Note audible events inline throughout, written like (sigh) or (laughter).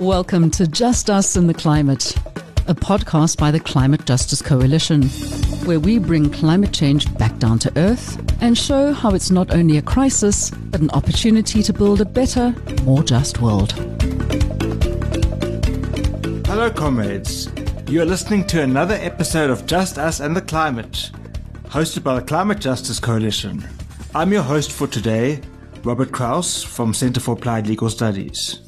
Welcome to Just Us and the Climate, a podcast by the Climate Justice Coalition, where we bring climate change back down to earth and show how it's not only a crisis, but an opportunity to build a better, more just world. Hello, comrades. You are listening to another episode of Just Us and the Climate, hosted by the Climate Justice Coalition. I'm your host for today, Robert Krause from Center for Applied Legal Studies.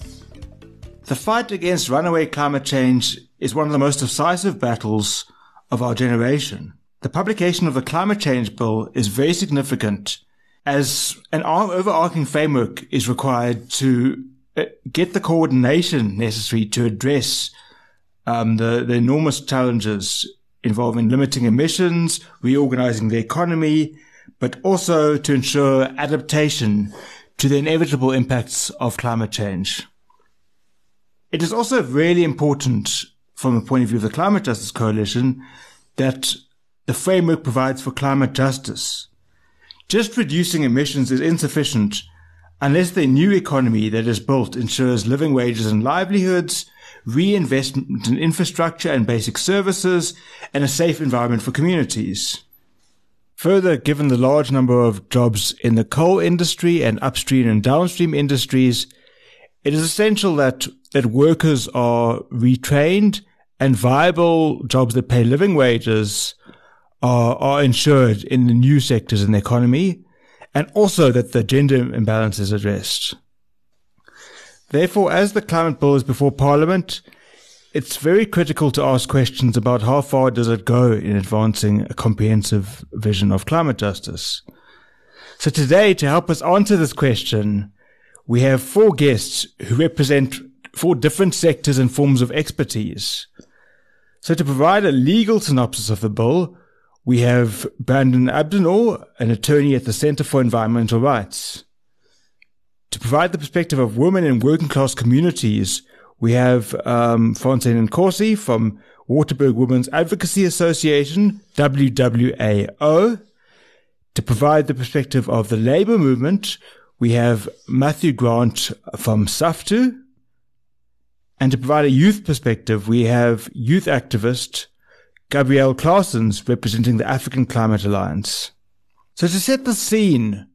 The fight against runaway climate change is one of the most decisive battles of our generation. The publication of the climate change bill is very significant as an overarching framework is required to uh, get the coordination necessary to address um, the, the enormous challenges involving limiting emissions, reorganizing the economy, but also to ensure adaptation to the inevitable impacts of climate change. It is also really important from the point of view of the Climate Justice Coalition that the framework provides for climate justice. Just reducing emissions is insufficient unless the new economy that is built ensures living wages and livelihoods, reinvestment in infrastructure and basic services, and a safe environment for communities. Further, given the large number of jobs in the coal industry and upstream and downstream industries, it is essential that that workers are retrained and viable jobs that pay living wages are, are ensured in the new sectors in the economy, and also that the gender imbalance is addressed. Therefore, as the climate bill is before Parliament, it's very critical to ask questions about how far does it go in advancing a comprehensive vision of climate justice. So today, to help us answer this question, we have four guests who represent four different sectors and forms of expertise. So to provide a legal synopsis of the bill, we have Brandon Abdinor, an attorney at the Center for Environmental Rights. To provide the perspective of women in working class communities, we have um, Francina Nkosi from Waterberg Women's Advocacy Association, WWAO. To provide the perspective of the labor movement, we have Matthew Grant from SAFTU. And to provide a youth perspective, we have youth activist Gabrielle Claessens representing the African Climate Alliance. So to set the scene,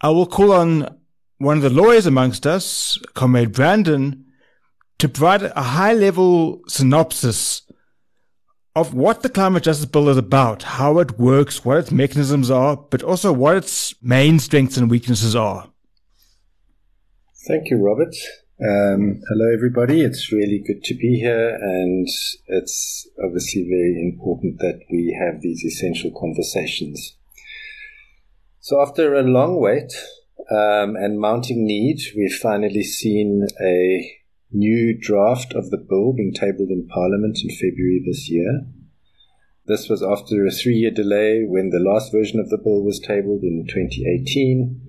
I will call on one of the lawyers amongst us, Comrade Brandon, to provide a high level synopsis of what the climate justice bill is about, how it works, what its mechanisms are, but also what its main strengths and weaknesses are. Thank you, Robert. Um, hello, everybody. It's really good to be here, and it's obviously very important that we have these essential conversations. So, after a long wait um, and mounting need, we've finally seen a new draft of the bill being tabled in Parliament in February this year. This was after a three year delay when the last version of the bill was tabled in 2018.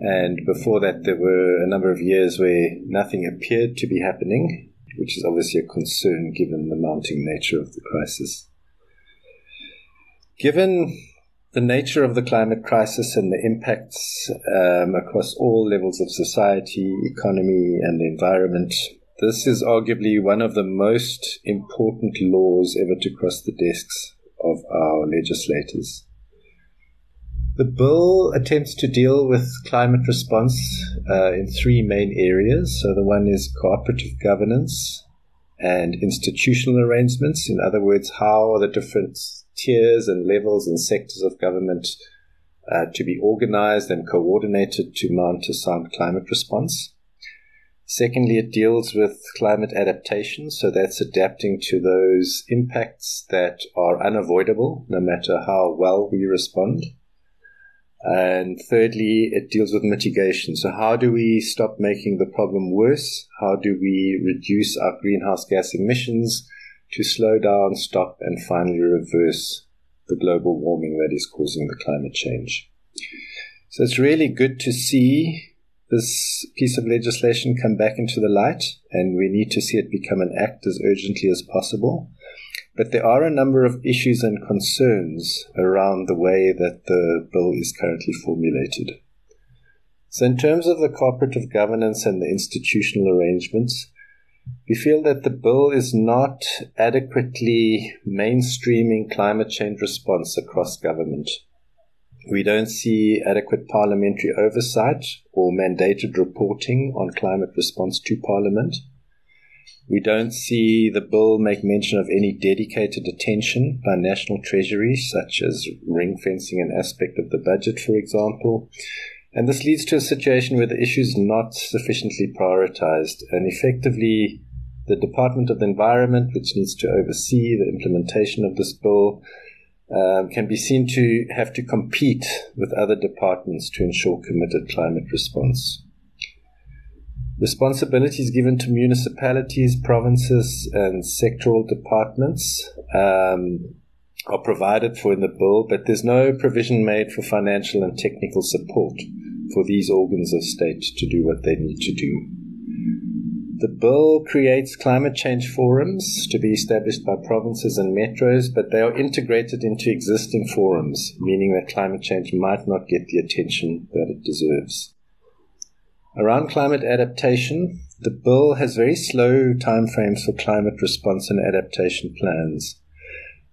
And before that, there were a number of years where nothing appeared to be happening, which is obviously a concern given the mounting nature of the crisis. Given the nature of the climate crisis and the impacts um, across all levels of society, economy, and the environment, this is arguably one of the most important laws ever to cross the desks of our legislators. The bill attempts to deal with climate response uh, in three main areas. So, the one is cooperative governance and institutional arrangements. In other words, how are the different tiers and levels and sectors of government uh, to be organized and coordinated to mount a sound climate response? Secondly, it deals with climate adaptation, so that's adapting to those impacts that are unavoidable no matter how well we respond. And thirdly, it deals with mitigation. So, how do we stop making the problem worse? How do we reduce our greenhouse gas emissions to slow down, stop, and finally reverse the global warming that is causing the climate change? So, it's really good to see this piece of legislation come back into the light, and we need to see it become an act as urgently as possible. But there are a number of issues and concerns around the way that the bill is currently formulated. So, in terms of the cooperative governance and the institutional arrangements, We feel that the bill is not adequately mainstreaming climate change response across government. We don't see adequate parliamentary oversight or mandated reporting on climate response to Parliament. We don't see the bill make mention of any dedicated attention by national treasuries, such as ring fencing an aspect of the budget, for example. And this leads to a situation where the issue is not sufficiently prioritized and effectively the Department of the Environment, which needs to oversee the implementation of this bill, um, can be seen to have to compete with other departments to ensure committed climate response. Responsibilities given to municipalities, provinces, and sectoral departments um, are provided for in the bill, but there's no provision made for financial and technical support for these organs of state to do what they need to do. The bill creates climate change forums to be established by provinces and metros, but they are integrated into existing forums, meaning that climate change might not get the attention that it deserves. Around climate adaptation, the bill has very slow timeframes for climate response and adaptation plans.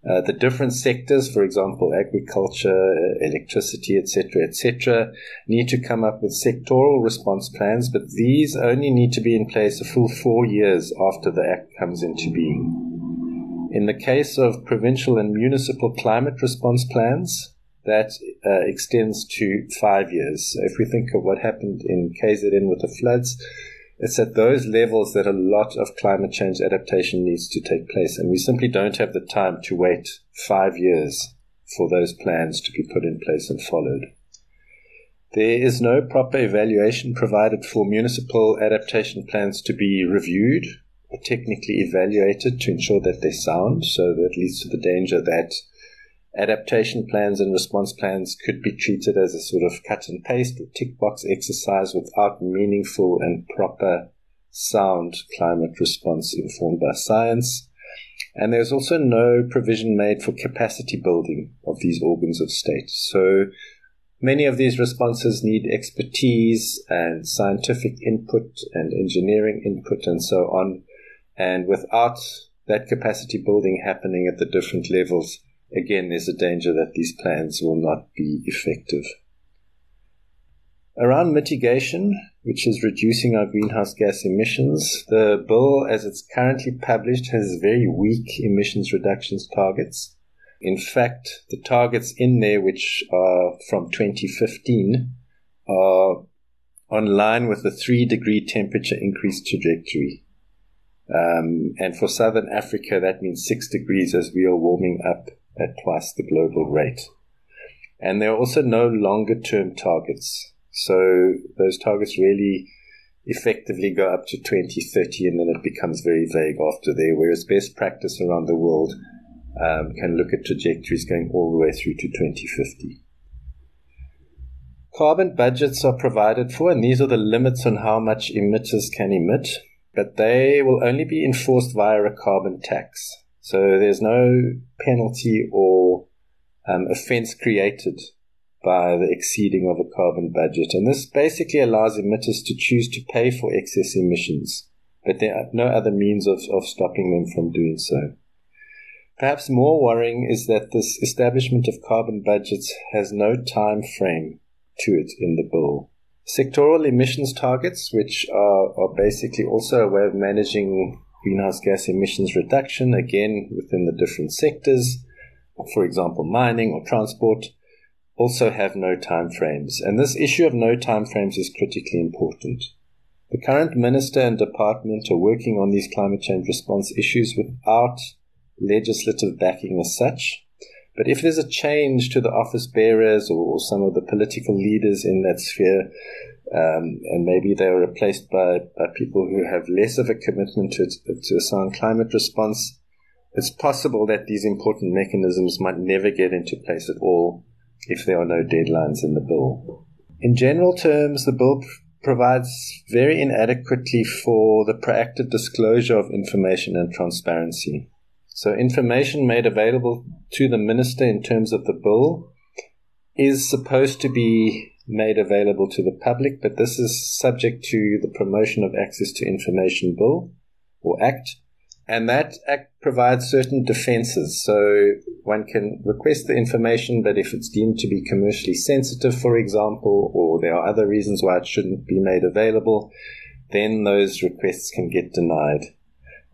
Uh, the different sectors, for example, agriculture, electricity, etc., etc., need to come up with sectoral response plans, but these only need to be in place a full four years after the Act comes into being. In the case of provincial and municipal climate response plans, that uh, extends to five years. So if we think of what happened in KZN with the floods, it's at those levels that a lot of climate change adaptation needs to take place. And we simply don't have the time to wait five years for those plans to be put in place and followed. There is no proper evaluation provided for municipal adaptation plans to be reviewed or technically evaluated to ensure that they're sound. So that leads to the danger that Adaptation plans and response plans could be treated as a sort of cut and paste or tick box exercise without meaningful and proper sound climate response informed by science. And there's also no provision made for capacity building of these organs of state. So many of these responses need expertise and scientific input and engineering input and so on. And without that capacity building happening at the different levels, again, there's a danger that these plans will not be effective. Around mitigation, which is reducing our greenhouse gas emissions, the bill as it's currently published has very weak emissions reductions targets. In fact, the targets in there, which are from 2015, are on line with the three degree temperature increase trajectory. Um, and for southern Africa, that means six degrees as we are warming up at twice the global rate. And there are also no longer term targets. So those targets really effectively go up to 2030 and then it becomes very vague after there, whereas best practice around the world um, can look at trajectories going all the way through to 2050. Carbon budgets are provided for, and these are the limits on how much emitters can emit, but they will only be enforced via a carbon tax. So there's no penalty or um, offense created by the exceeding of a carbon budget. And this basically allows emitters to choose to pay for excess emissions, but there are no other means of, of stopping them from doing so. Perhaps more worrying is that this establishment of carbon budgets has no time frame to it in the bill. Sectoral emissions targets, which are, are basically also a way of managing greenhouse gas emissions reduction, again within the different sectors, for example, mining or transport, also have no time frames. And this issue of no time frames is critically important. The current minister and department are working on these climate change response issues without legislative backing as such. But if there's a change to the office bearers or some of the political leaders in that sphere, um, and maybe they are replaced by, by people who have less of a commitment to, to a sound climate response. It's possible that these important mechanisms might never get into place at all if there are no deadlines in the bill. In general terms, the bill provides very inadequately for the proactive disclosure of information and transparency. So, information made available to the minister in terms of the bill is supposed to be made available to the public, but this is subject to the Promotion of Access to Information Bill, or Act. And that Act provides certain defenses. So one can request the information, but if it's deemed to be commercially sensitive, for example, or there are other reasons why it shouldn't be made available, then those requests can get denied.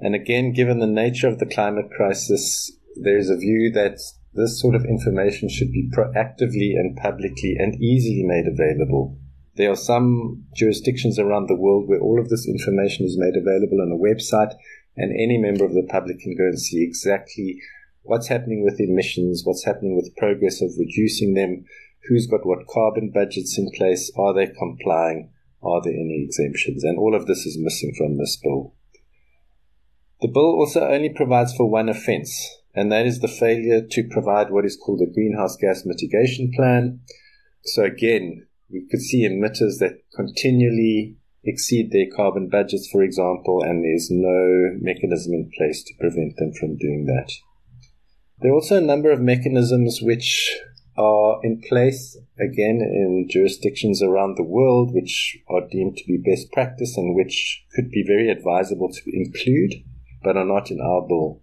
And again, given the nature of the climate crisis, there is a view that this sort of information should be proactively and publicly and easily made available. There are some jurisdictions around the world where all of this information is made available on a website, and any member of the public can go and see exactly what's happening with emissions, what's happening with progress of reducing them, who's got what carbon budgets in place, are they complying, are there any exemptions, and all of this is missing from this bill. The bill also only provides for one offence, and that is the failure to provide what is called a greenhouse gas mitigation plan. So again, we could see emitters that continually exceed their carbon budgets, for example, and there's no mechanism in place to prevent them from doing that. There are also a number of mechanisms which are in place, again, in jurisdictions around the world, which are deemed to be best practice and which could be very advisable to include, but are not in our bill.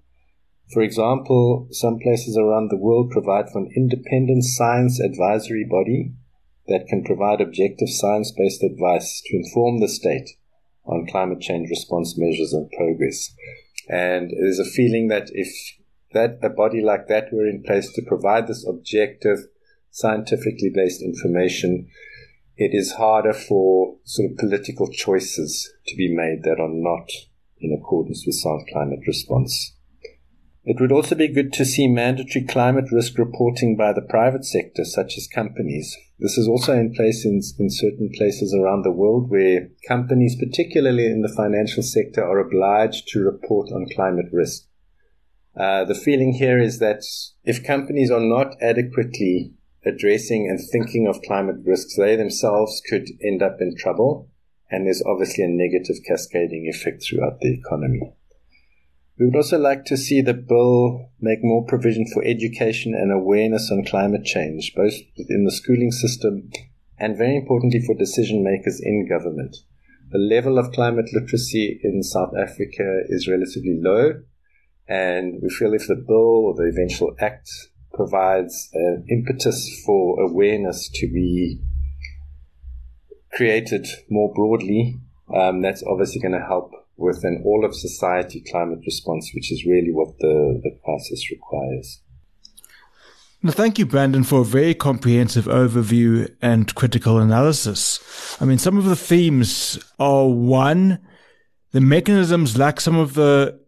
For example, some places around the world provide for an independent science advisory body that can provide objective science based advice to inform the state on climate change response measures and progress. And there's a feeling that if that a body like that were in place to provide this objective, scientifically based information, it is harder for sort of political choices to be made that are not in accordance with sound climate response. It would also be good to see mandatory climate risk reporting by the private sector, such as companies. This is also in place in, in certain places around the world where companies, particularly in the financial sector, are obliged to report on climate risk. Uh, the feeling here is that if companies are not adequately addressing and thinking of climate risks, they themselves could end up in trouble. And there's obviously a negative cascading effect throughout the economy. We would also like to see the bill make more provision for education and awareness on climate change, both within the schooling system and very importantly for decision makers in government. The level of climate literacy in South Africa is relatively low, and we feel if the bill or the eventual act provides an impetus for awareness to be created more broadly, um, that's obviously going to help with an all of society climate response, which is really what the, the crisis requires. Now, thank you, Brandon, for a very comprehensive overview and critical analysis. I mean, some of the themes are one, the mechanisms lack some of the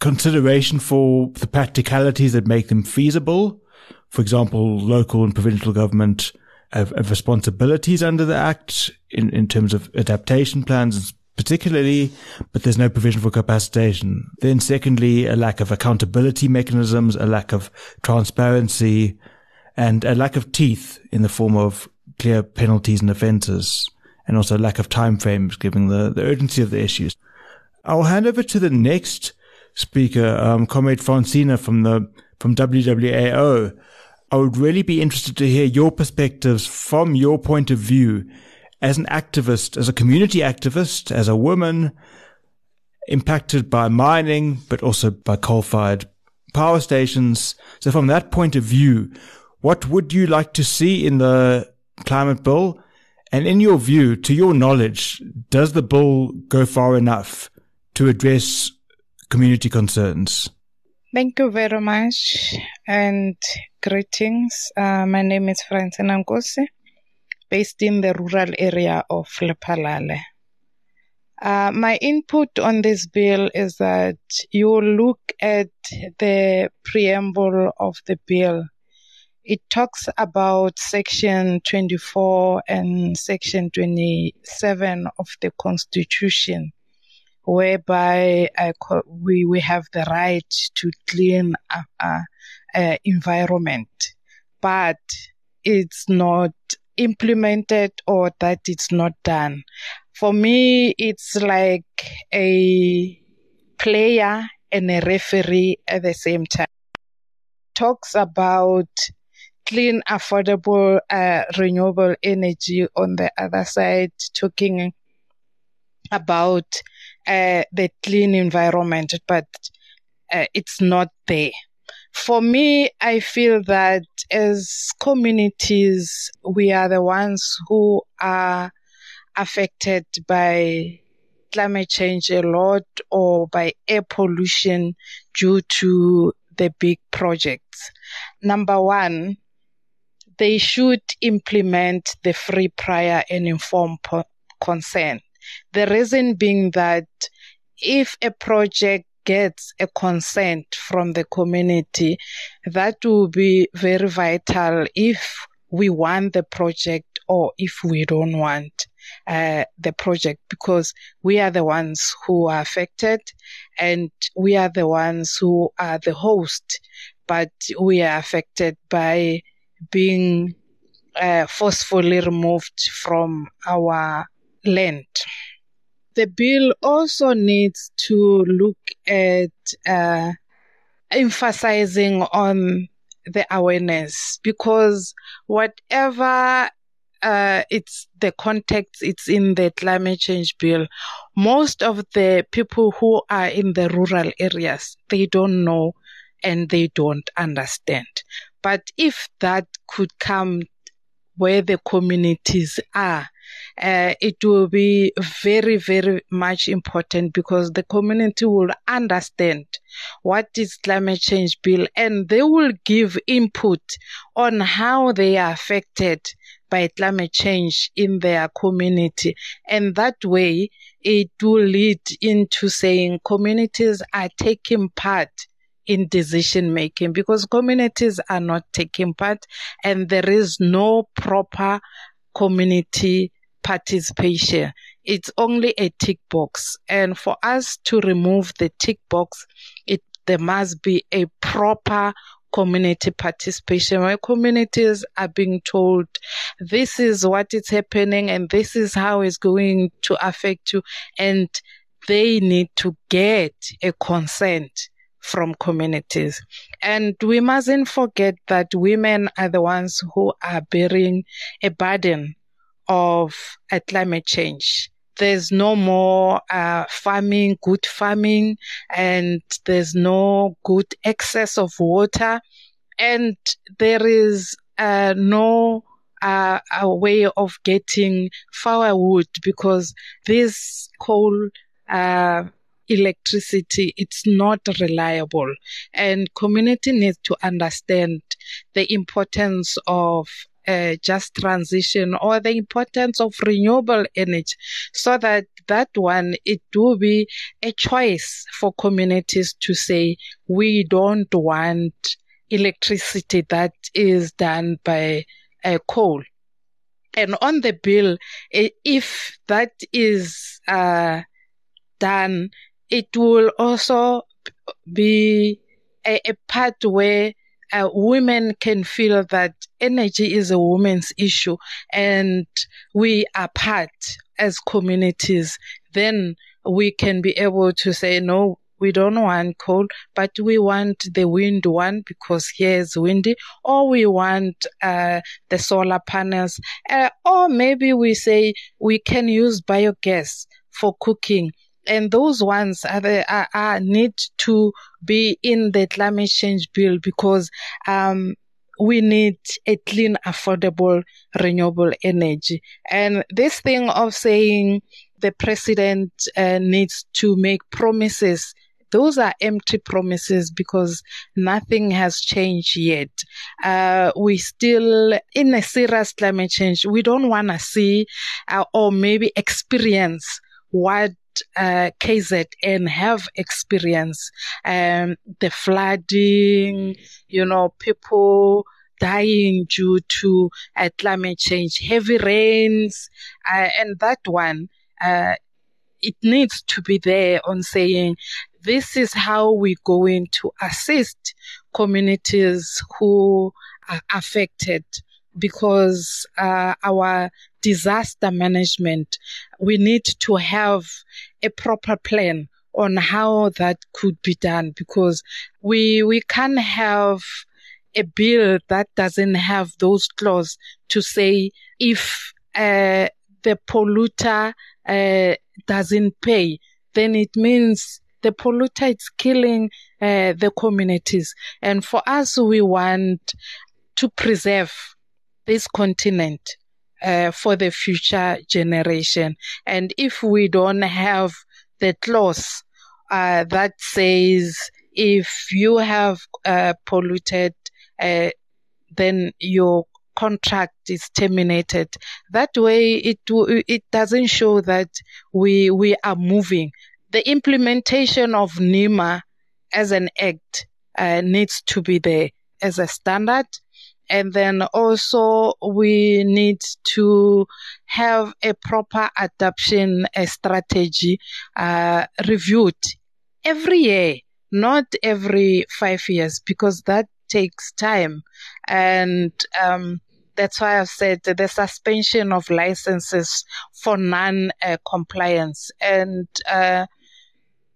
consideration for the practicalities that make them feasible. For example, local and provincial government have, have responsibilities under the Act in, in terms of adaptation plans particularly, but there's no provision for capacitation. Then secondly, a lack of accountability mechanisms, a lack of transparency, and a lack of teeth in the form of clear penalties and offences, and also lack of timeframes given the, the urgency of the issues. I'll hand over to the next speaker, um, Comrade Francina from the, from WWAO. I would really be interested to hear your perspectives from your point of view as an activist, as a community activist, as a woman impacted by mining, but also by coal fired power stations. So from that point of view, what would you like to see in the climate bill? And in your view, to your knowledge, does the bill go far enough to address community concerns? Thank you very much and greetings. Uh, my name is Francina Nkosi based in the rural area of Lephalale. Uh, my input on this bill is that you look at the preamble of the bill. It talks about section 24 and section 27 of the constitution, whereby we, we have the right to clean our environment. But it's not implemented or that it's not done. For me, it's like a player and a referee at the same time. Talks about clean, affordable, uh, renewable energy on the other side, talking about uh, the clean environment, but uh, it's not there. For me, I feel that as communities, we are the ones who are affected by climate change a lot or by air pollution due to the big projects. Number one, they should implement the free, prior, and informed consent. The reason being that if a project gets a consent from the community, that will be very vital if we want the project or if we don't want uh, the project because we are the ones who are affected and we are the ones who are the host, but we are affected by being uh, forcefully removed from our land. The bill also needs to look at uh, emphasizing on the awareness because whatever uh, it's the context, it's in the climate change bill. Most of the people who are in the rural areas, they don't know and they don't understand. But if that could come where the communities are, uh, it will be very, very much important because the community will understand what is climate change bill and they will give input on how they are affected by climate change in their community. And that way it will lead into saying communities are taking part in decision making because communities are not taking part and there is no proper community participation. It's only a tick box. And for us to remove the tick box, it, there must be a proper community participation where communities are being told this is what is happening and this is how it's going to affect you and they need to get a consent from communities. And we mustn't forget that women are the ones who are bearing a burden of uh, climate change. There's no more uh, farming, good farming, and there's no good excess of water, and there is uh, no uh, a way of getting firewood because this coal uh, electricity it's not reliable and community needs to understand the importance of uh, just transition or the importance of renewable energy so that that one it will be a choice for communities to say we don't want electricity that is done by uh, coal. And on the bill if that is uh, done it will also be a, a part where uh, women can feel that energy is a woman's issue and we are part as communities, then we can be able to say, no, we don't want coal, but we want the wind one because here is windy, or we want uh, the solar panels, uh, or maybe we say we can use biogas for cooking and those ones are, the, are, are, need to be in the climate change bill because um, we need a clean, affordable, renewable energy. And this thing of saying the president uh, needs to make promises those are empty promises because nothing has changed yet. Uh, we still in a serious climate change. We don't want to see uh, or maybe experience what uh, KZN have experienced um, the flooding, you know, people dying due to uh, climate change, heavy rains, uh, and that one, uh, it needs to be there on saying this is how we're going to assist communities who are affected because uh, our disaster management, we need to have a proper plan on how that could be done because we we can't have a bill that doesn't have those clauses to say if uh, the polluter uh, doesn't pay, then it means the polluter is killing uh, the communities. And for us, we want to preserve this continent uh, for the future generation. And if we don't have the clause uh, that says if you have uh, polluted, uh, then your contract is terminated. That way, it it doesn't show that we we are moving. The implementation of NEMA as an act uh, needs to be there as a standard. And then also we need to have a proper adoption strategy uh, reviewed every year, not every five years, because that takes time. And um, that's why I've said the suspension of licenses for non compliance. And uh,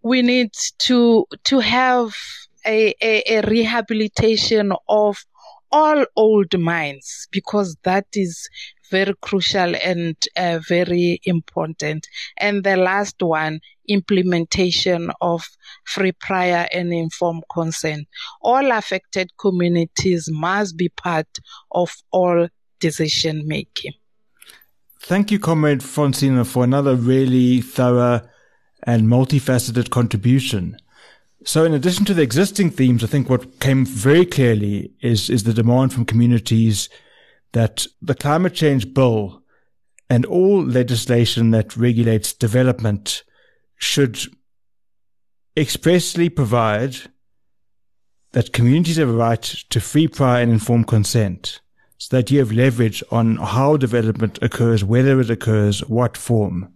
we need to to have a, a, a rehabilitation of all old mines because that is very crucial and uh, very important. And the last one, implementation of free prior and informed consent. All affected communities must be part of all decision making. Thank you, Comrade Francina, for another really thorough and multifaceted contribution. So, in addition to the existing themes, I think what came very clearly is, is the demand from communities that the climate change bill and all legislation that regulates development should expressly provide that communities have a right to free, prior, and informed consent so that you have leverage on how development occurs, whether it occurs, what form.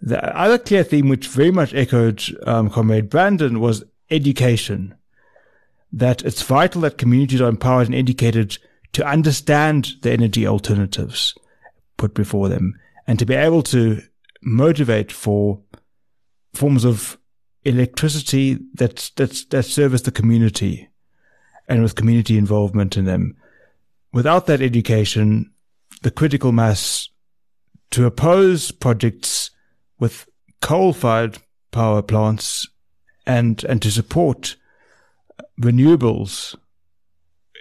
The other clear theme, which very much echoed um, Comrade Brandon, was education. That it's vital that communities are empowered and educated to understand the energy alternatives put before them and to be able to motivate for forms of electricity that that that service the community and with community involvement in them. Without that education, the critical mass to oppose projects with coal-fired power plants and and to support renewables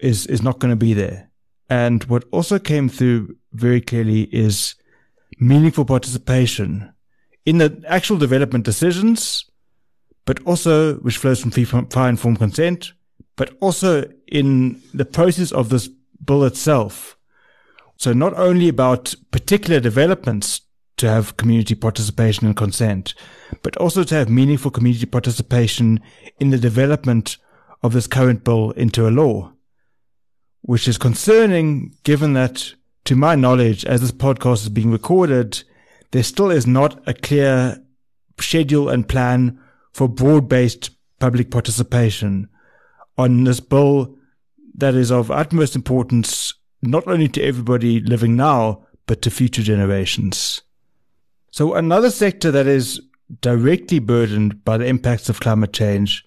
is is not going to be there. And what also came through very clearly is meaningful participation in the actual development decisions, but also which flows from prior informed consent, but also in the process of this bill itself. So not only about particular developments to have community participation and consent, but also to have meaningful community participation in the development of this current bill into a law, which is concerning given that, to my knowledge, as this podcast is being recorded, there still is not a clear schedule and plan for broad-based public participation on this bill that is of utmost importance not only to everybody living now, but to future generations. So another sector that is directly burdened by the impacts of climate change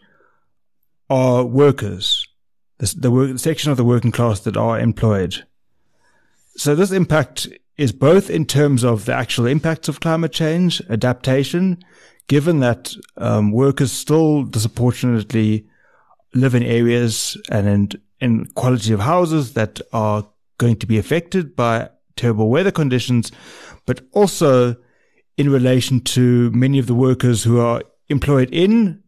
are workers, the, the, work, section of the working class that are employed. So this impact is both in terms of the actual impacts of climate change, adaptation, given that um, workers still disproportionately live in areas and in, in quality of houses that are going to be affected by terrible weather conditions, but also in relation to many of the workers who are employed in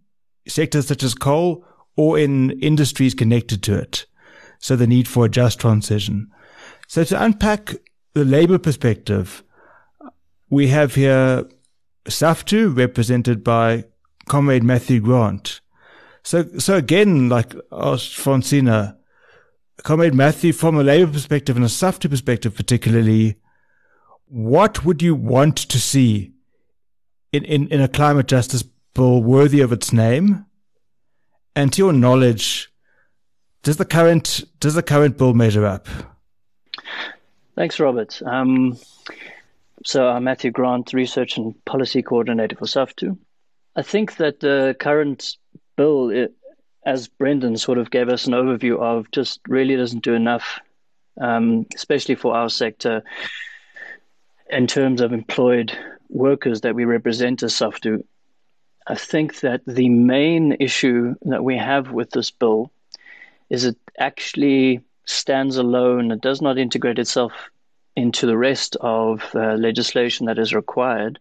sectors such as coal or in industries connected to it. So the need for a just transition. So to unpack the labor perspective, we have here SAFTU represented by Comrade Matthew Grant. So, so again, like asked Francina, Comrade Matthew, from a labor perspective and a SAFTU perspective particularly, what would you want to see in, in, in a climate justice bill worthy of its name? And to your knowledge, does the current does the current bill measure up? Thanks, Robert. Um, so I'm Matthew Grant, Research and Policy Coordinator for SAFTU. I think that the current bill, it, as Brendan sort of gave us an overview of, just really doesn't do enough, um, especially for our sector in terms of employed workers that we represent as SAFTU, I think that the main issue that we have with this bill is it actually stands alone. It does not integrate itself into the rest of uh, legislation that is required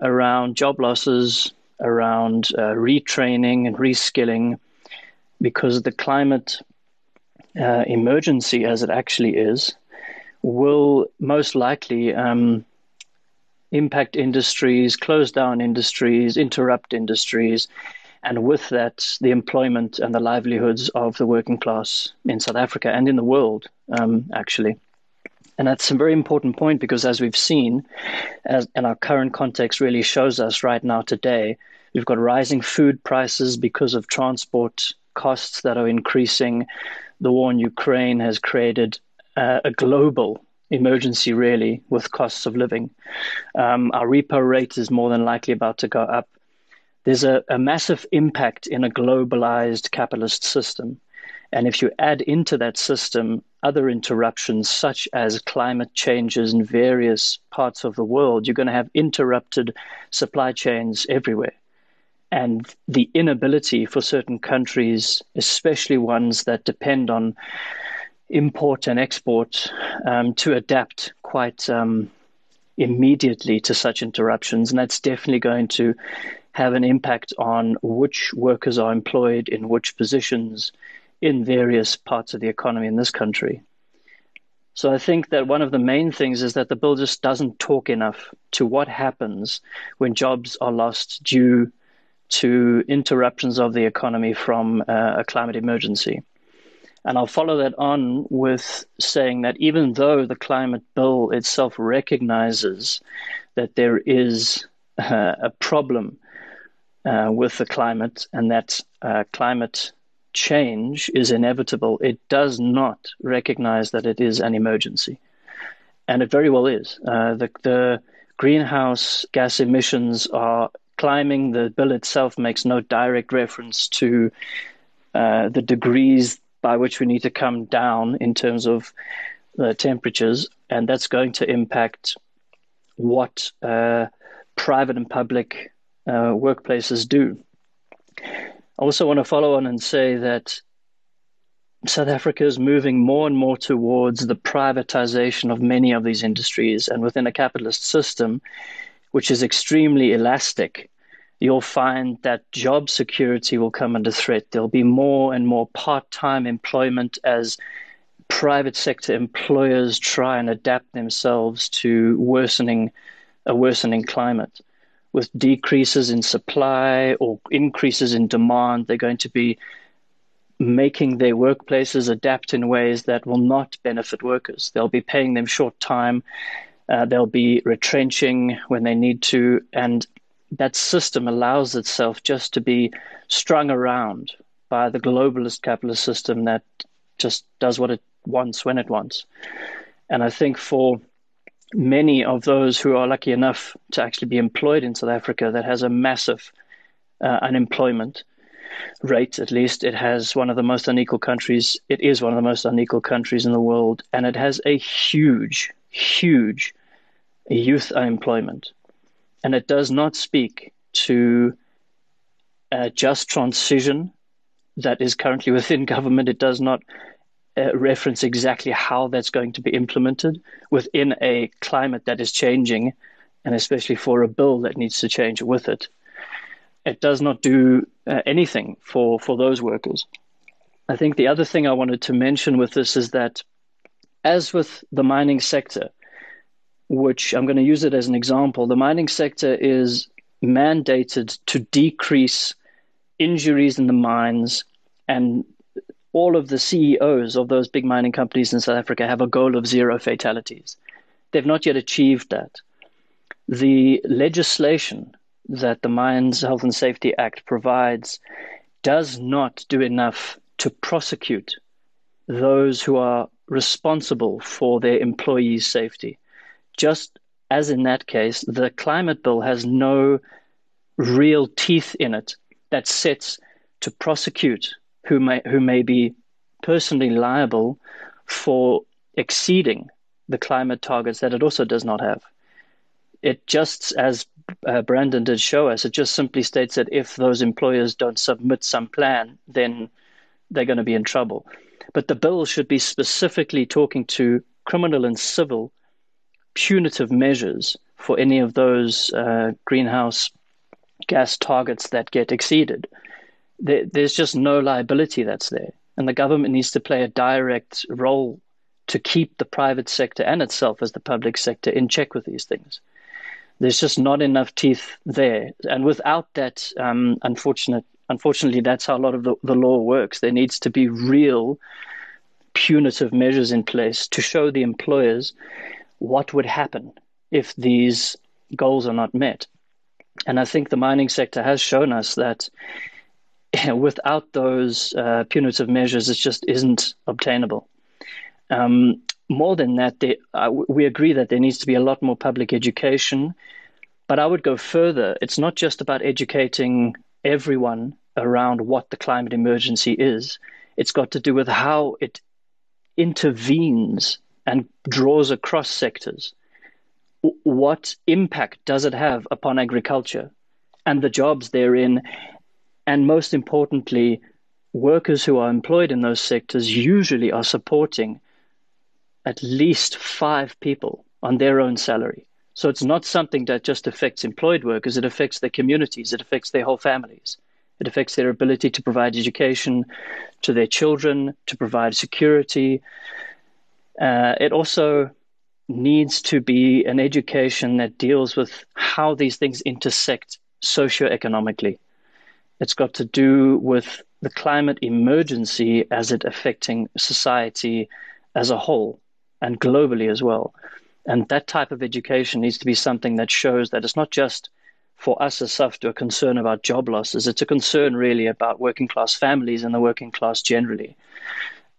around job losses, around uh, retraining and reskilling, because of the climate uh, emergency, as it actually is, will most likely um, impact industries, close down industries, interrupt industries, and with that, the employment and the livelihoods of the working class in South Africa and in the world, um, actually. And that's a very important point because, as we've seen, as, and our current context really shows us right now today, we've got rising food prices because of transport costs that are increasing. The war in Ukraine has created uh, a global emergency, really, with costs of living. Um, our repo rate is more than likely about to go up. There's a, a massive impact in a globalized capitalist system. And if you add into that system other interruptions, such as climate changes in various parts of the world, you're going to have interrupted supply chains everywhere. And the inability for certain countries, especially ones that depend on import and export, um, to adapt quite um, immediately to such interruptions. And that's definitely going to have an impact on which workers are employed in which positions in various parts of the economy in this country. So I think that one of the main things is that the bill just doesn't talk enough to what happens when jobs are lost due to interruptions of the economy from uh, a climate emergency. And I'll follow that on with saying that even though the climate bill itself recognizes that there is uh, a problem uh, with the climate and that uh, climate change is inevitable, it does not recognize that it is an emergency. And it very well is. Uh, the, the greenhouse gas emissions are climbing. The bill itself makes no direct reference to uh, the degrees by which we need to come down in terms of the temperatures, and that's going to impact what uh, private and public uh, workplaces do. I also want to follow on and say that South Africa is moving more and more towards the privatization of many of these industries, and within a capitalist system, which is extremely elastic, you'll find that job security will come under threat. There'll be more and more part time employment as private sector employers try and adapt themselves to worsening a worsening climate. With decreases in supply or increases in demand, they're going to be making their workplaces adapt in ways that will not benefit workers. They'll be paying them short time. Uh, they'll be retrenching when they need to, and that system allows itself just to be strung around by the globalist capitalist system that just does what it wants when it wants. And I think for many of those who are lucky enough to actually be employed in South Africa, that has a massive uh, unemployment rate, at least. It has one of the most unequal countries. It is one of the most unequal countries in the world. And it has a huge, huge youth unemployment and it does not speak to a just transition that is currently (laughs) within government. It does not uh, reference exactly how that's going to be implemented within a climate that is changing, and especially for a bill that needs to change with it. It does not do uh, anything for, for those workers. I think the other thing I wanted to mention with this is that, as with the mining sector, which I'm going to use it as an example. The mining sector is mandated to decrease injuries in the mines, and all of the CEOs of those big mining companies in South Africa have a goal of zero fatalities. They've not yet achieved that. The legislation that the Mines Health and Safety Act provides does not do enough to prosecute those who are responsible for their employees' safety just as in that case, the climate bill has no real teeth in it that sets to prosecute who may who may be personally liable for exceeding the climate targets that it also does not have. It just as uh, Brandon did show us, it just simply states that if those employers don't submit some plan, then they're going to be in trouble. But the bill should be specifically talking to criminal and civil punitive measures for any of those uh, greenhouse gas targets that get exceeded. There, there's just no liability that's there. And the government needs to play a direct role to keep the private sector and itself as the public sector in check with these things. There's just not enough teeth there. And without that, um, unfortunate, unfortunately, that's how a lot of the, the law works. There needs to be real punitive measures in place to show the employers what would happen if these goals are not met. And I think the mining sector has shown us that (laughs) without those uh, punitive measures, it just isn't obtainable. Um, more than that, they, uh, we agree that there needs to be a lot more public education. But I would go further. It's not just about educating everyone around what the climate emergency is, it's got to do with how it intervenes and draws across sectors. What impact does it have upon agriculture and the jobs therein? And most importantly, workers who are employed in those sectors usually are supporting at least five people on their own salary. So it's not something that just affects employed workers, it affects their communities, it affects their whole families. It affects their ability to provide education to their children, to provide security. Uh, it also needs to be an education that deals with how these things intersect socioeconomically. It's got to do with the climate emergency as it affecting society as a whole and globally as well. And that type of education needs to be something that shows that it's not just for us as SAFTU a concern about job losses. It's a concern really about working class families and the working class generally.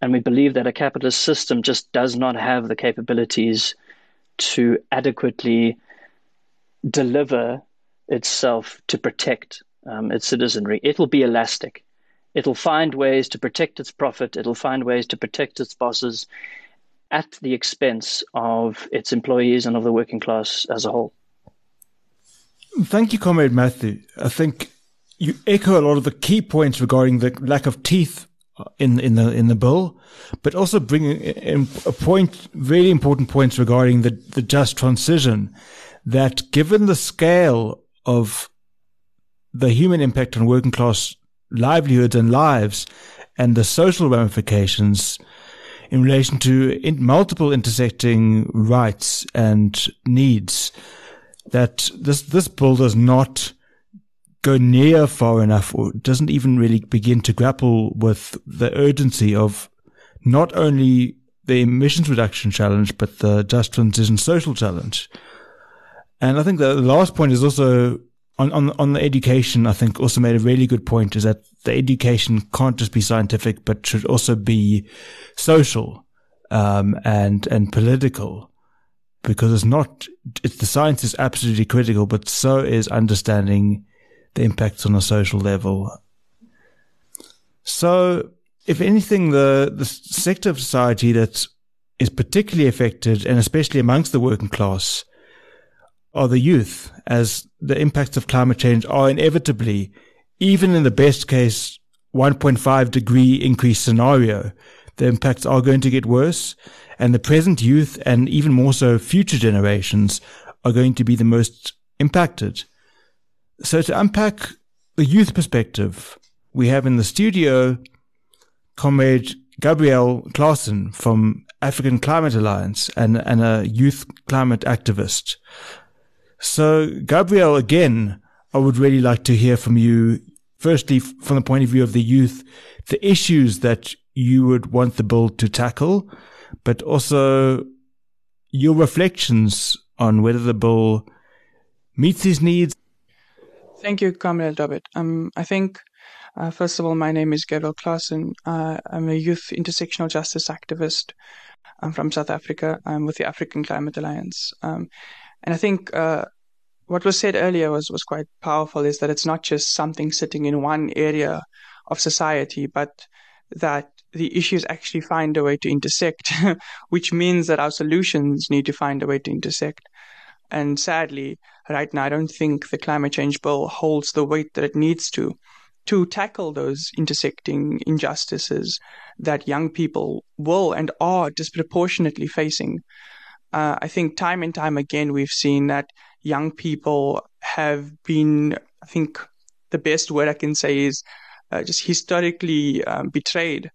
And we believe that a capitalist system just does not have the capabilities to adequately deliver itself to protect um, its citizenry. It'll be elastic. It'll find ways to protect its profit. It'll find ways to protect its bosses at the expense of its employees and of the working class as a whole. Thank you, Comrade Matthew. I think you echo a lot of the key points regarding the lack of teeth in in the in the bill, but also bringing in a point, really important points regarding the the just transition. That given the scale of the human impact on working class livelihoods and lives, and the social ramifications, in relation to in multiple intersecting rights and needs that this this bill does not go near far enough or doesn't even really begin to grapple with the urgency of not only the emissions reduction challenge but the just transition social challenge. And I think the last point is also on, on, on the education, I think also made a really good point is that the education can't just be scientific, but should also be social, um, and, and political because it's not, it's, the science is absolutely critical, but so is understanding the impacts on a social level. So, if anything, the, the sector of society that is particularly affected, and especially amongst the working class, are the youth, as the impacts of climate change are inevitably, even in the best case, 1.5 degree increase scenario, the impacts are going to get worse. And the present youth and even more so future generations are going to be the most impacted. So to unpack the youth perspective, we have in the studio Comrade Gabrielle Claassen from African Climate Alliance and, and a youth climate activist. So, Gabrielle, again, I would really like to hear from you. Firstly, from the point of view of the youth, the issues that you would want the bill to tackle, but also your reflections on whether the bill meets these needs. Thank you, Comrade Robert. Um, I think, uh, first of all, my name is Gabriel Claassen. Uh, I'm a youth intersectional justice activist. I'm from South Africa. I'm with the African Climate Alliance. Um, and I think uh, what was said earlier was, was quite powerful is that it's not just something sitting in one area of society, but that the issues actually find a way to intersect, (laughs) which means that our solutions need to find a way to intersect. And sadly, right now, I don't think the climate change bill holds the weight that it needs to to tackle those intersecting injustices that young people will and are disproportionately facing. Uh, I think time and time again, we've seen that young people have been, I think the best word I can say is uh, just historically um, betrayed.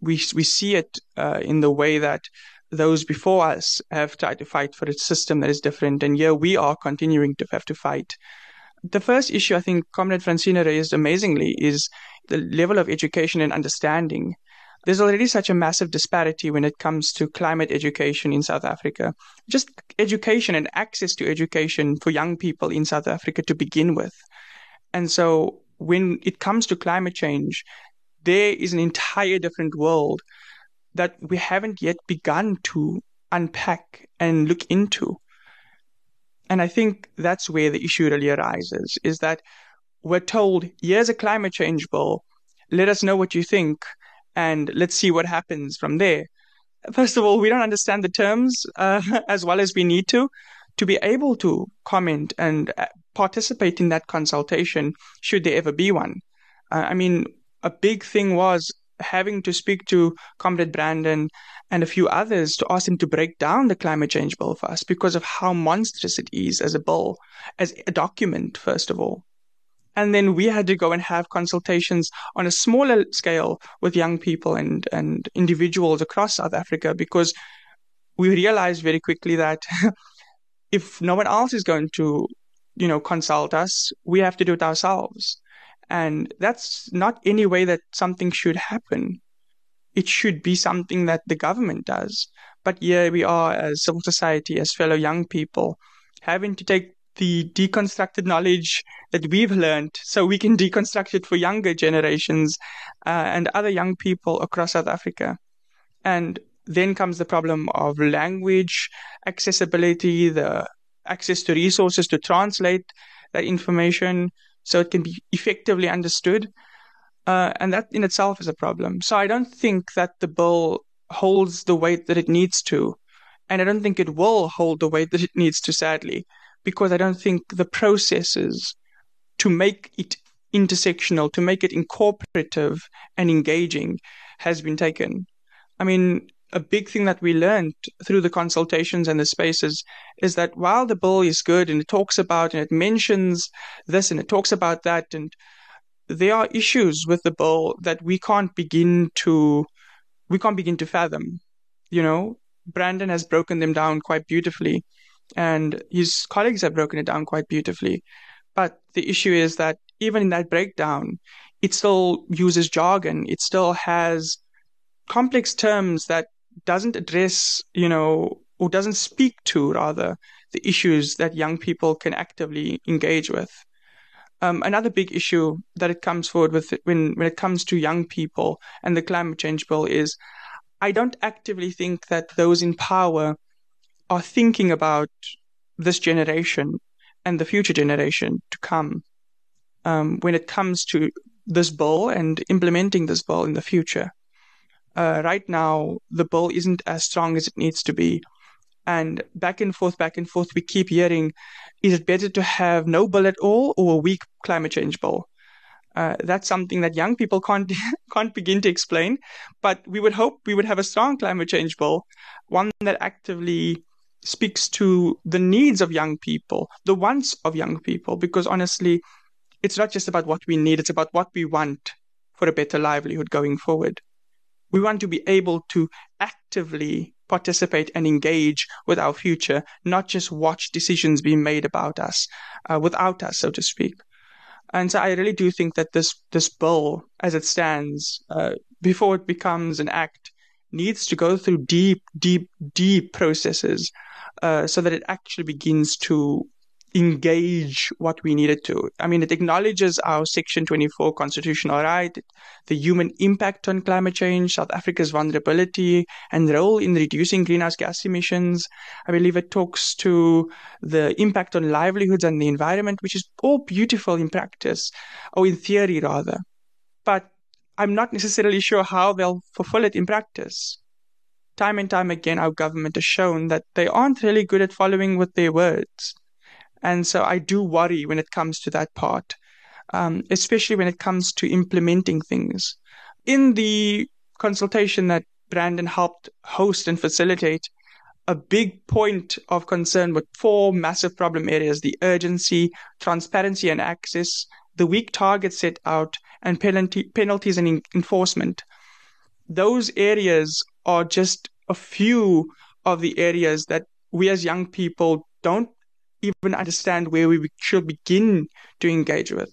We, we see it uh, in the way that those before us have tried to fight for a system that is different. And here we are continuing to have to fight. The first issue I think Comrade Francina raised amazingly is the level of education and understanding. There's already such a massive disparity when it comes to climate education in South Africa. Just education and access to education for young people in South Africa to begin with. And so when it comes to climate change, there is an entire different world that we haven't yet begun to unpack and look into. And I think that's where the issue really arises is that we're told, here's a climate change bill. Let us know what you think and let's see what happens from there. First of all, we don't understand the terms uh, (laughs) as well as we need to to be able to comment and uh, participate in that consultation should there ever be one. Uh, I mean, a big thing was having to speak to Comrade Brandon and a few others to ask them to break down the climate change bill for us because of how monstrous it is as a bill, as a document, first of all. And then we had to go and have consultations on a smaller scale with young people and, and individuals across South Africa because we realized very quickly that (laughs) if no one else is going to, you know, consult us, we have to do it ourselves. And that's not any way that something should happen. It should be something that the government does. But here we are as civil society, as fellow young people, having to take the deconstructed knowledge that we've learned so we can (laughs) deconstruct it for younger generations uh, and other young people across South Africa. And then comes the problem of language accessibility, the access to resources to translate that information so it can be effectively understood. Uh, and that in itself is a problem. So I don't think that the bill holds the weight that it needs to. And I don't think it will hold the weight that it needs to, sadly, because I don't think the processes to make it intersectional, to make it incorporative and engaging has been taken. I mean, a big thing that we learned through the consultations and the spaces is that while the bill is good and it talks about and it mentions this and it talks about that and there are issues with the bill that we can't begin to we can't begin to fathom you know? Brandon has broken them down quite beautifully and his colleagues have broken it down quite beautifully. But the issue is that even in that breakdown it still uses jargon. It still has complex terms that doesn't address, you know, or doesn't speak to rather the issues that young people can actively engage with. Um, another big issue that it comes forward with when when it comes to young people and the climate change bill is, I don't actively think that those in power are thinking about this generation and the future generation to come um, when it comes to this bill and implementing this bill in the future uh, right now the bill isn't as strong as it needs to be. And back and forth, back and forth, we keep hearing, is it better to have no bill at all or a weak climate change bill? Uh, that's something that young people can't (laughs) can't begin to explain. But we would hope we would have a strong climate change bill, one that actively speaks to the needs of young people, the wants of young people. Because honestly, it's not just about what we need; it's about what we want for a better livelihood going forward. We want to be able to actively participate and engage with our future, not just watch decisions being made about us, uh, without us, so to speak. And so I really do think that this this bill, as it stands, uh, before it becomes an act, needs to go through deep, deep, deep processes, uh, so that it actually begins to engage what we needed to. I mean, it acknowledges our Section 24 constitutional right, the human impact on climate change, South Africa's vulnerability and role in reducing greenhouse gas emissions. I believe it talks to the impact on livelihoods and the environment, which is all beautiful in practice, or in theory rather. But I'm not necessarily sure how they'll fulfill it in practice. time and time again, our government has shown that they aren't really good at following with their words. And so I do worry when it comes to that part, um, especially when it comes to implementing things. In the consultation that Brandon helped host and facilitate, a big point of concern with four massive problem areas the urgency, transparency and access, the weak targets set out, and penalty, penalties and enforcement. Those areas are just a few of the areas that we as young people don't even understand where we should begin to engage with.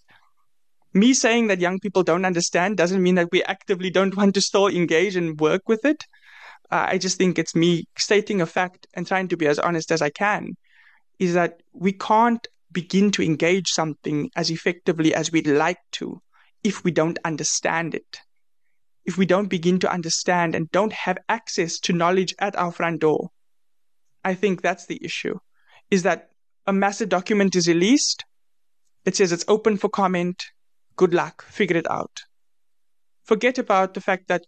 Me saying that young people don't understand doesn't mean that we actively don't want to still engage and work with it. Uh, I just think it's me stating a fact and trying to be as honest as I can. Is that we can't begin to engage something as effectively as we'd like to if we don't understand it. If we don't begin to understand and don't have access to knowledge at our front door. I think that's the issue. Is that a massive document is released. It says it's open for comment. Good luck. Figure it out. Forget about the fact that,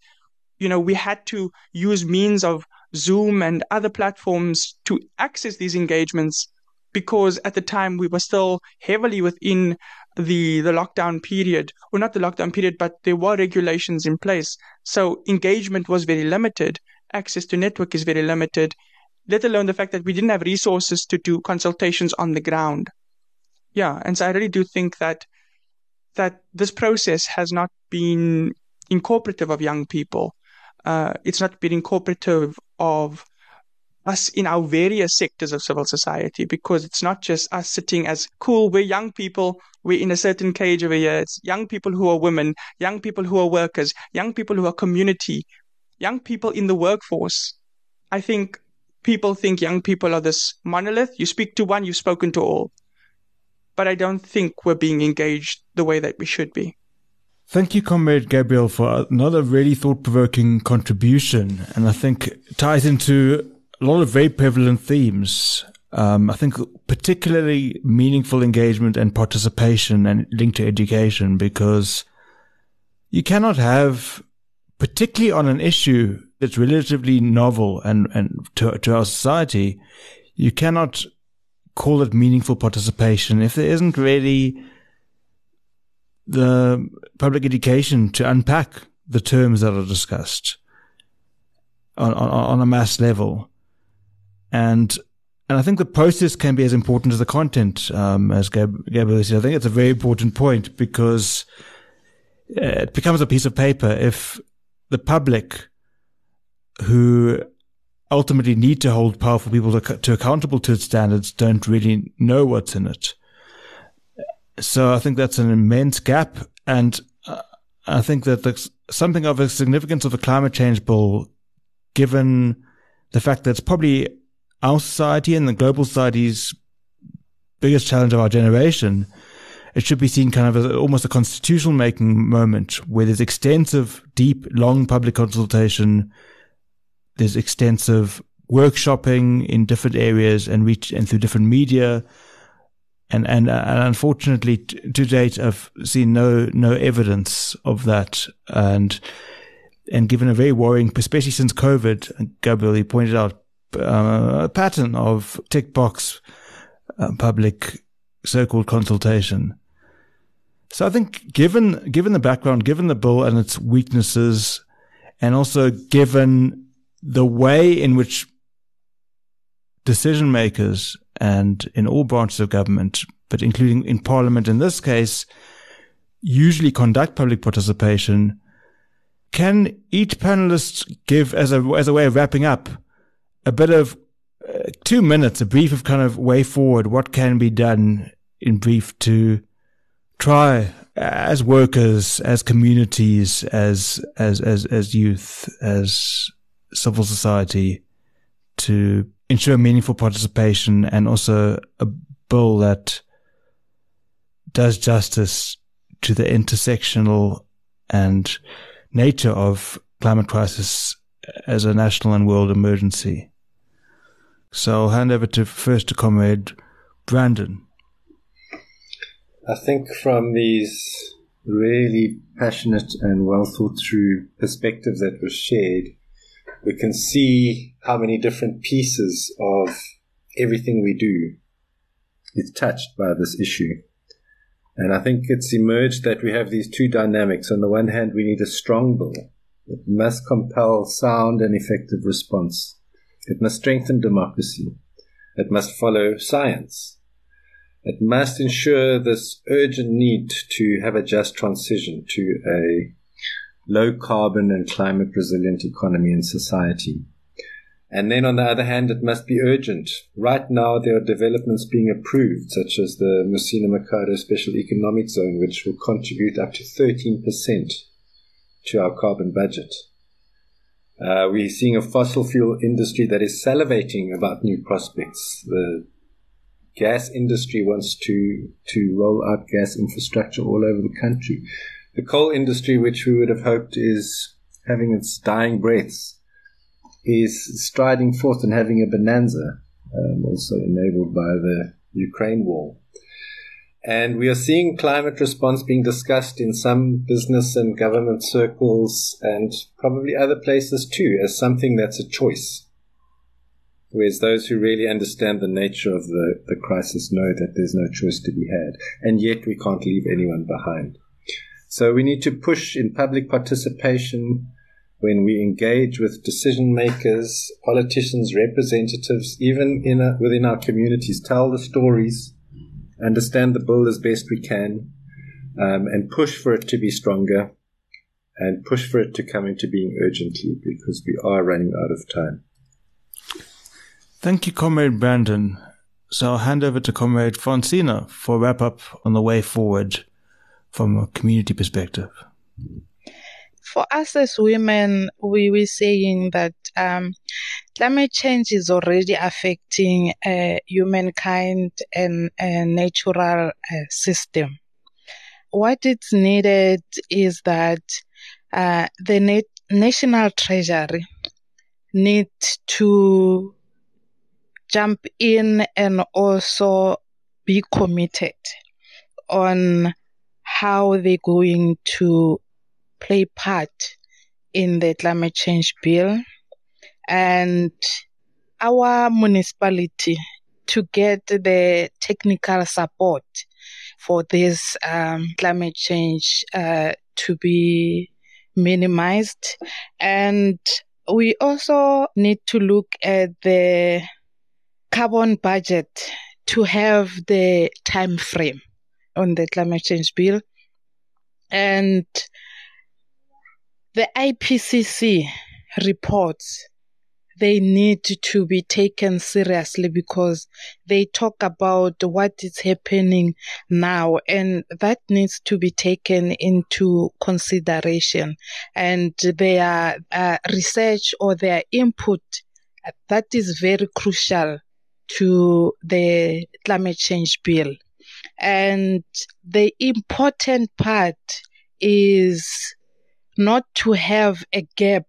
you know, we had to use means of Zoom and other platforms to access these engagements because at the time we were still heavily within the the lockdown period or not the lockdown period but there were regulations in place so engagement was very limited access to network is very limited let alone the fact that we didn't have resources to do consultations on the ground. Yeah, and so I really do think that that this process has not been incorporative of young people. Uh, it's not been incorporative of us in our various sectors of civil society because it's not just us sitting as cool, we're young people, we're in a certain cage over here. It's young people who are women, young people who are workers, young people who are community, young people in the workforce. I think people think young people are this monolith. You speak to one, you've spoken to all. But I don't think we're being engaged the way that we should be. Thank you, Comrade Gabriel, for another really thought provoking contribution. And I think ties into a lot of very prevalent themes. Um, I think particularly meaningful engagement and participation and linked to education because you cannot have, particularly on an issue that's relatively novel and, and to, to our society, you cannot call it meaningful participation if there isn't really the public education to unpack the terms that are discussed on, on, on a mass level. And and I think the process can be as important as the content, um, as Gab- Gabriel said. I think it's a very important point because uh, it becomes a piece of paper if the public who ultimately need to hold powerful people to, to accountable to its standards don't really know what's in it. So I think that's an immense gap. And uh, I think that there's something of the significance of the climate change bill, given the fact that it's probably our society and the global society's biggest challenge of our generation. It should be seen kind of as almost a constitutional making moment where there's extensive, deep, long public consultation there's extensive workshopping in different areas and reach and through different media. And, and, and unfortunately to date, I've seen no, no evidence of that. And, and given a very worrying, especially since COVID, Gabriel, pointed out uh, a pattern of tick box uh, public so-called consultation. So I think given, given the background, given the bill and its weaknesses, and also given the way in which decision makers and in all branches of government, but including in parliament in this case, usually conduct public participation. Can each panelist give as a, as a way of wrapping up a bit of uh, two minutes, a brief of kind of way forward, what can be done in brief to try as workers, as communities, as, as, as, as youth, as civil society to ensure meaningful participation and also a bill that does justice to the intersectional and nature of climate crisis as a national and world emergency. So I'll hand over to first to Comrade Brandon. I think from these really passionate and well thought through perspectives that were shared, we can see how many different pieces of everything we do is touched by this issue. And I think it's emerged that we have these two dynamics. On the one hand, we need a strong bill. It must compel sound and effective response. It must strengthen democracy. It must follow science. It must ensure this urgent need to have a just transition to a low carbon and climate resilient economy and society. And then on the other hand, it must be urgent. Right now, there are developments being approved, such as the Musina Makhado Special Economic Zone, which will contribute up to 13% to our carbon budget. Uh, we're seeing a fossil fuel industry that is salivating about new prospects. The gas industry wants to, to roll out gas infrastructure all over the country. The coal industry, which we would have hoped is having its dying breaths, is striding forth and having a bonanza, um, also enabled by the Ukraine war. And we are seeing climate response being discussed in some business and government circles and probably other places too as something that's a choice. Whereas those who really understand the nature of the, the crisis know that there's no choice to be had. And yet we can't leave anyone behind. So we need to push in public participation, when we engage with decision makers, politicians, representatives, even in a, within our communities, tell the stories, understand the bill as best we can, um, and push for it to be stronger, and push for it to come into being urgently because we are running out of time. Thank you, Comrade Brandon. So I'll hand over to Comrade Francina for wrap up on the way forward from a community perspective for us as women, we were saying that um, climate change is already affecting uh, humankind and natural uh, system. What is needed is that uh, the na- national treasury need to jump in and also be committed on how they're going to play part in the climate change bill and our municipality to get the technical support for this um, climate change uh, to be minimized. And we also need to look at the carbon budget to have the time frame on the climate change bill. And the IPCC reports they need to be taken seriously because they talk about what is happening now and that needs to be taken into consideration and their uh, research or their input that is very crucial to the climate change bill and the important part is not to have a gap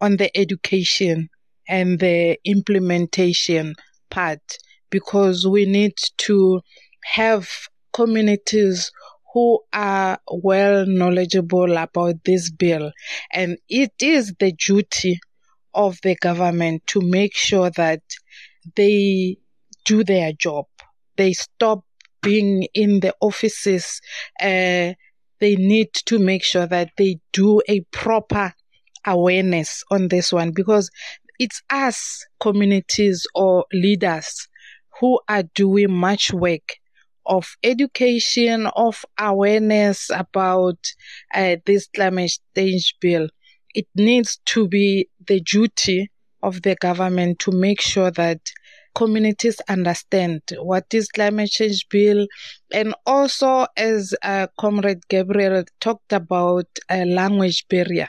on the education and the implementation part because we need to have communities who are well knowledgeable about this bill. And it is the duty of the government to make sure that they do their job. They stop being in the offices uh, they need to make sure that they do a proper awareness on this one because it's us communities or leaders who are doing much work of education, of awareness about uh, this climate change bill. It needs to be the duty of the government to make sure that communities understand what is climate change bill and also as uh, comrade gabriel talked about a language barrier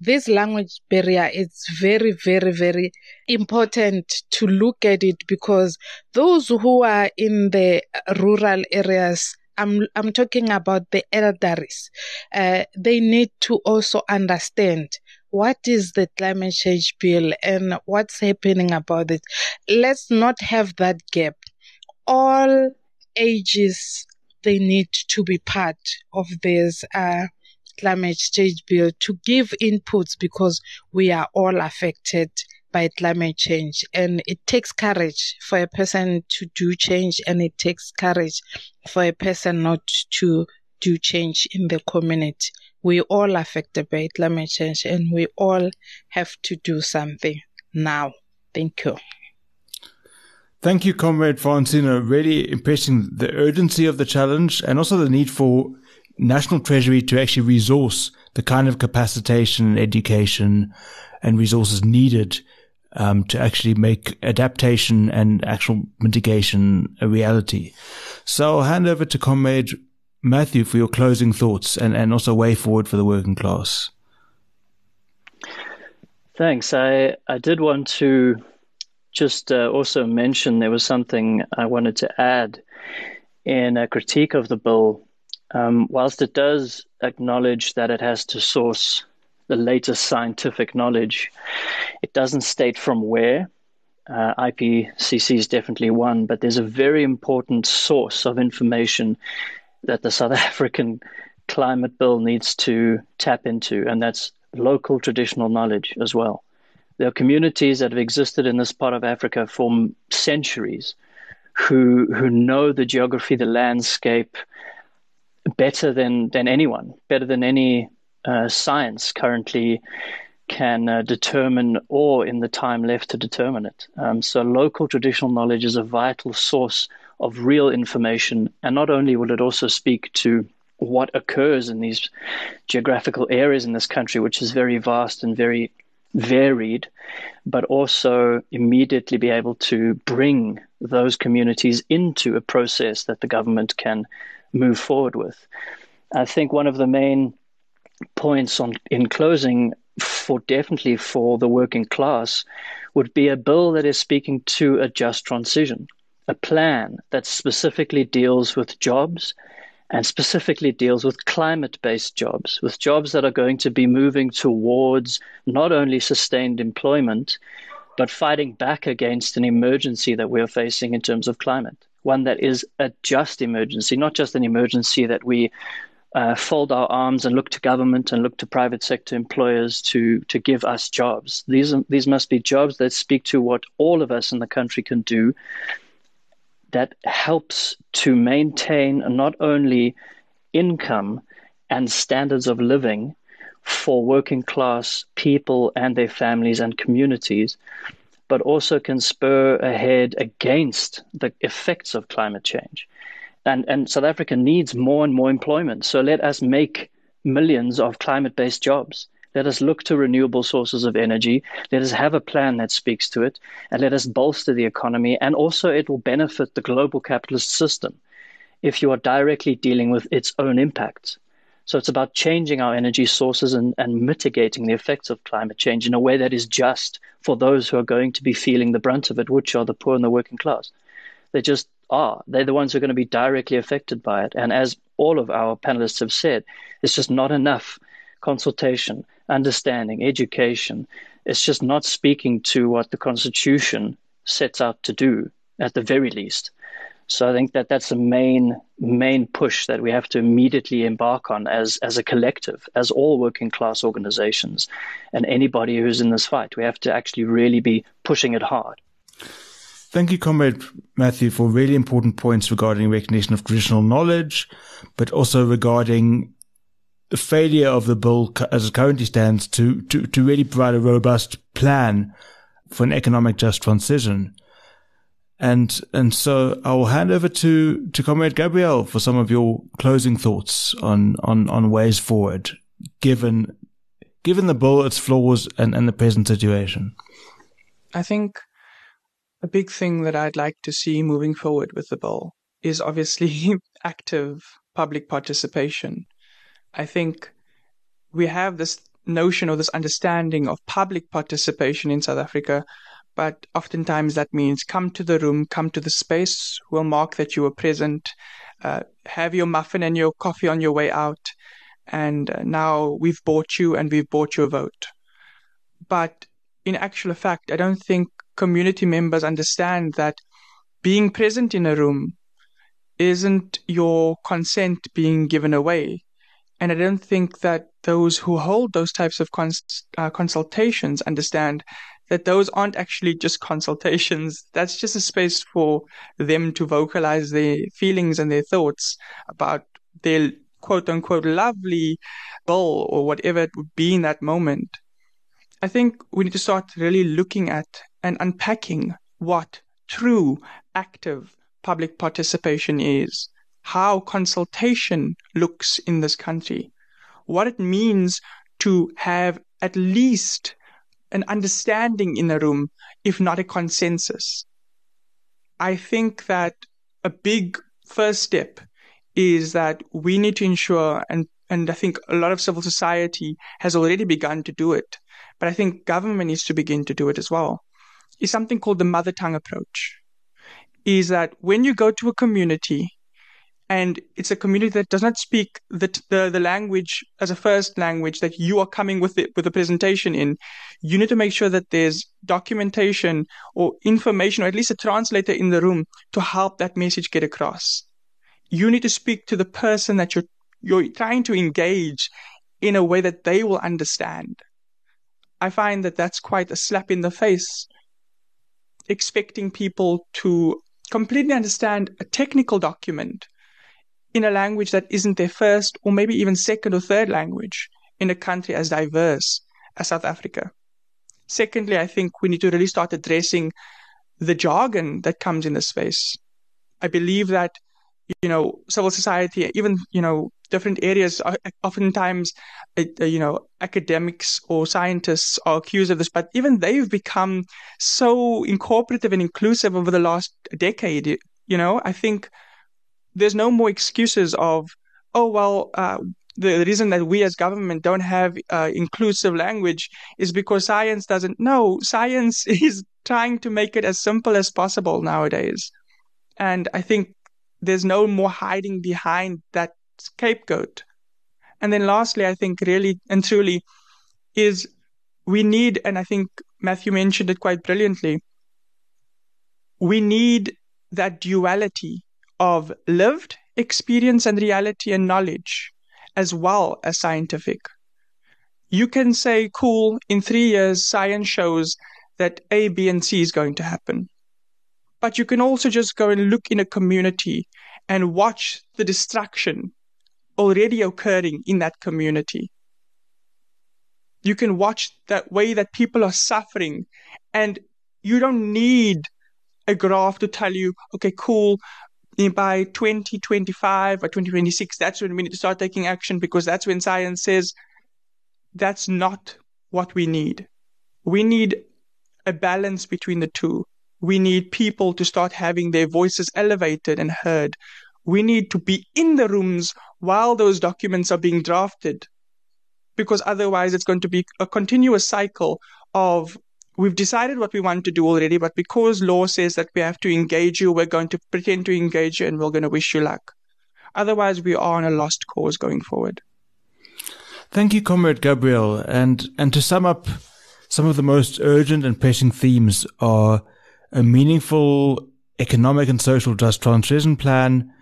this language barrier is very very very important to look at it because those who are in the rural areas I'm I'm talking about the elderries. Uh, they need to also understand what is the climate change bill and what's happening about it. Let's not have that gap. All ages they need to be part of this uh, climate change bill to give inputs because we are all affected by climate change. And it takes courage for a person to do change and it takes courage for a person not to do change in the community. We all affected by climate change and we all have to do something now. Thank you. Thank you, Comrade Francina. Really impressing the urgency of the challenge and also the need for National Treasury to actually resource the kind of capacitation, education, and resources needed um, to actually make adaptation and actual mitigation a reality. So I'll hand over to Comrade Matthew for your closing thoughts and, and also way forward for the working class. Thanks. I, I did want to just uh, also mention there was something I wanted to add in a critique of the bill. Um, whilst it does acknowledge that it has to source the latest scientific knowledge. It doesn't state from where. Uh, IPCC is definitely one, but there's a very important source of information that the South (laughs) African climate bill needs to tap into, and that's local traditional knowledge as well. There are communities that have existed in this part of Africa for centuries who who know the geography, the landscape better than than anyone, better than any uh, science currently can uh, determine or in the time left to determine it. Um, so local traditional knowledge is a vital source of real information. And not only will it also speak to what occurs in these geographical areas in this country, which is very vast and very varied, but also immediately be able to bring those communities into a process that the government can move forward with. I think one of the main points on in closing for definitely for the working class would be a bill that is speaking to a just transition, a plan that specifically deals with jobs and specifically deals with climate based jobs, with jobs that are going to be moving towards not only sustained employment, but fighting back against an emergency that we're facing in terms of climate. One that is a just emergency, not just an emergency that we uh, fold our arms and look to government and look to private sector employers to to give us jobs. These these must be jobs that speak to what all of us in the country can do. That helps to maintain not only income and standards of living for working class people and their families and communities, but also can spur ahead against the effects of climate change and, and South Africa needs more and more employment. So let us make millions of climate based jobs. Let us look to renewable sources of energy. Let us have a plan that speaks to it, and let us bolster the economy. And also, it will benefit the global capitalist system if you are directly dealing with its own impacts. So it's about changing our energy sources and, and mitigating the effects of climate change in a way that is just for those who are going to be feeling the brunt of it, which are the poor and the working class. They just are. They're the ones who are going to be directly affected by it. And as all of our panelists have said, it's just not enough consultation, understanding, education. It's just not speaking to what the Constitution sets out to do, at the very least. So I think that that's the main main push that we have to immediately embark on as as a collective, as all working class organizations, and anybody who's in this fight. We have to actually really be pushing it hard. Thank you, Comrade Matthew, for really important points regarding recognition of traditional knowledge, but also regarding failure of the bill as it currently stands to, to, to really provide a robust plan for an economic just transition. And, and so I will hand over to, to Comrade Gabriel for some of your closing thoughts on, on, on ways forward, given, given the bill, its flaws and, and the present situation. I think a big thing that I'd like to see moving forward with the bill is obviously (laughs) active public participation. I think we have this notion or this understanding of public participation in South Africa, but oftentimes that means come to the room, come to the space, we'll mark that you were present, uh, have your muffin and your coffee on your way out, and uh, now we've bought you and we've bought your vote. But in actual fact, I don't think community members understand that being present in a room isn't your consent being given away. And I don't think that those who hold those types of cons- uh, consultations understand that those aren't actually just consultations. (laughs) That's just a space for them to vocalize their feelings and their thoughts about their quote unquote lovely goal or whatever it would be in that moment. I think we need to start really looking at and unpacking what true active public participation is, how consultation looks in this country, what it means to have at least an understanding in a room, if not a consensus. I think that a big first step is that we need to ensure, and, and I think a lot of civil society has already begun to do it, but I think government needs to begin to do it as well, is something called the mother tongue approach. Is that when you go to a community and it's a community that does not speak the, the, the language as a first language that you are coming with it with a presentation in, you need to make sure that there's documentation or information or at least a translator in the room to help that message get across. You need to speak to the person that you're you're trying to engage in a way that they will understand. I find that that's quite a slap in the face, expecting people to completely understand a technical document in a language that isn't their first or maybe even second or third language in a country as diverse as South Africa. Secondly, I think we need to really start addressing the jargon that comes in the space. I believe that, you know, civil society, even, you know, different areas, are oftentimes, uh, you know, academics or scientists are accused of this, but even they've become so incorporative and inclusive over the last decade. You know, I think there's no more excuses of, oh, well, uh, the reason that we as government don't have uh, inclusive language is because science doesn't know. Science (laughs) is trying to make it as simple as possible nowadays. And I think there's no more hiding behind that scapegoat. And then lastly, I think really and truly is we need, and I think Matthew mentioned it quite brilliantly, we need that duality of lived experience and reality and knowledge, as well as scientific. You can say, cool, in three years, science shows that A, B, and C is going to happen. But you can also just go and look in a community and watch the destruction already occurring in that community. You can watch that way that people are suffering, and you don't need a graph to tell you, okay, cool, by 2025 or 2026, that's when we need to start taking action because that's when science says that's not what we need. We need a balance between the two. We need people to start having their voices elevated and heard. We need to be in the rooms while those documents are being drafted because otherwise it's going to be a continuous cycle of we've decided what we want to do already, but because law says that we have to engage you, we're going to pretend to engage you and we're going to wish you luck. Otherwise, we are on a lost cause going forward. Thank you, Comrade Gabriel. And, and to sum up, some of the most urgent and pressing themes are a meaningful economic and social just transition plan,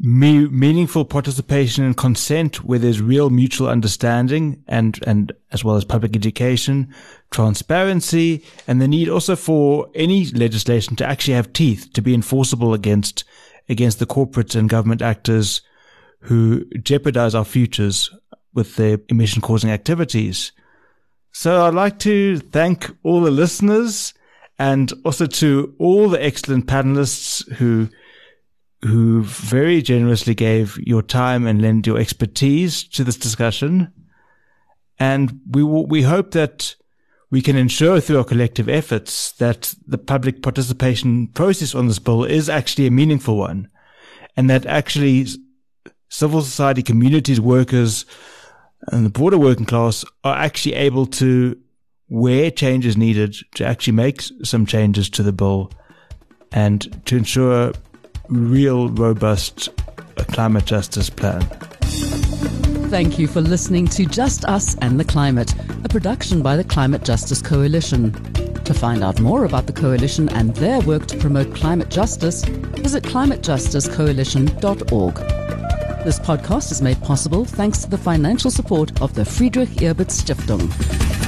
me- meaningful participation and consent where there's real mutual understanding and, and as well as public education, transparency, and the need also for any legislation to actually have teeth to be enforceable against, against the corporate and government actors who jeopardize our futures with their emission causing activities. So I'd like to thank all the listeners and also to all the excellent panelists who who very generously gave your time and lent your expertise to this discussion. And we we hope that we can ensure through our collective efforts that the public participation process on this bill is actually a meaningful one and that actually civil society communities, workers and the broader working class are actually able to where change is needed to actually make some changes to the bill and to ensure real robust climate justice plan. Thank you for listening to Just Us and the Climate, a production by the Climate Justice Coalition. To find out more about the coalition and their work to promote climate justice, visit climatejusticecoalition.org. This podcast is made possible thanks to the financial support of the Friedrich Ebert Stiftung.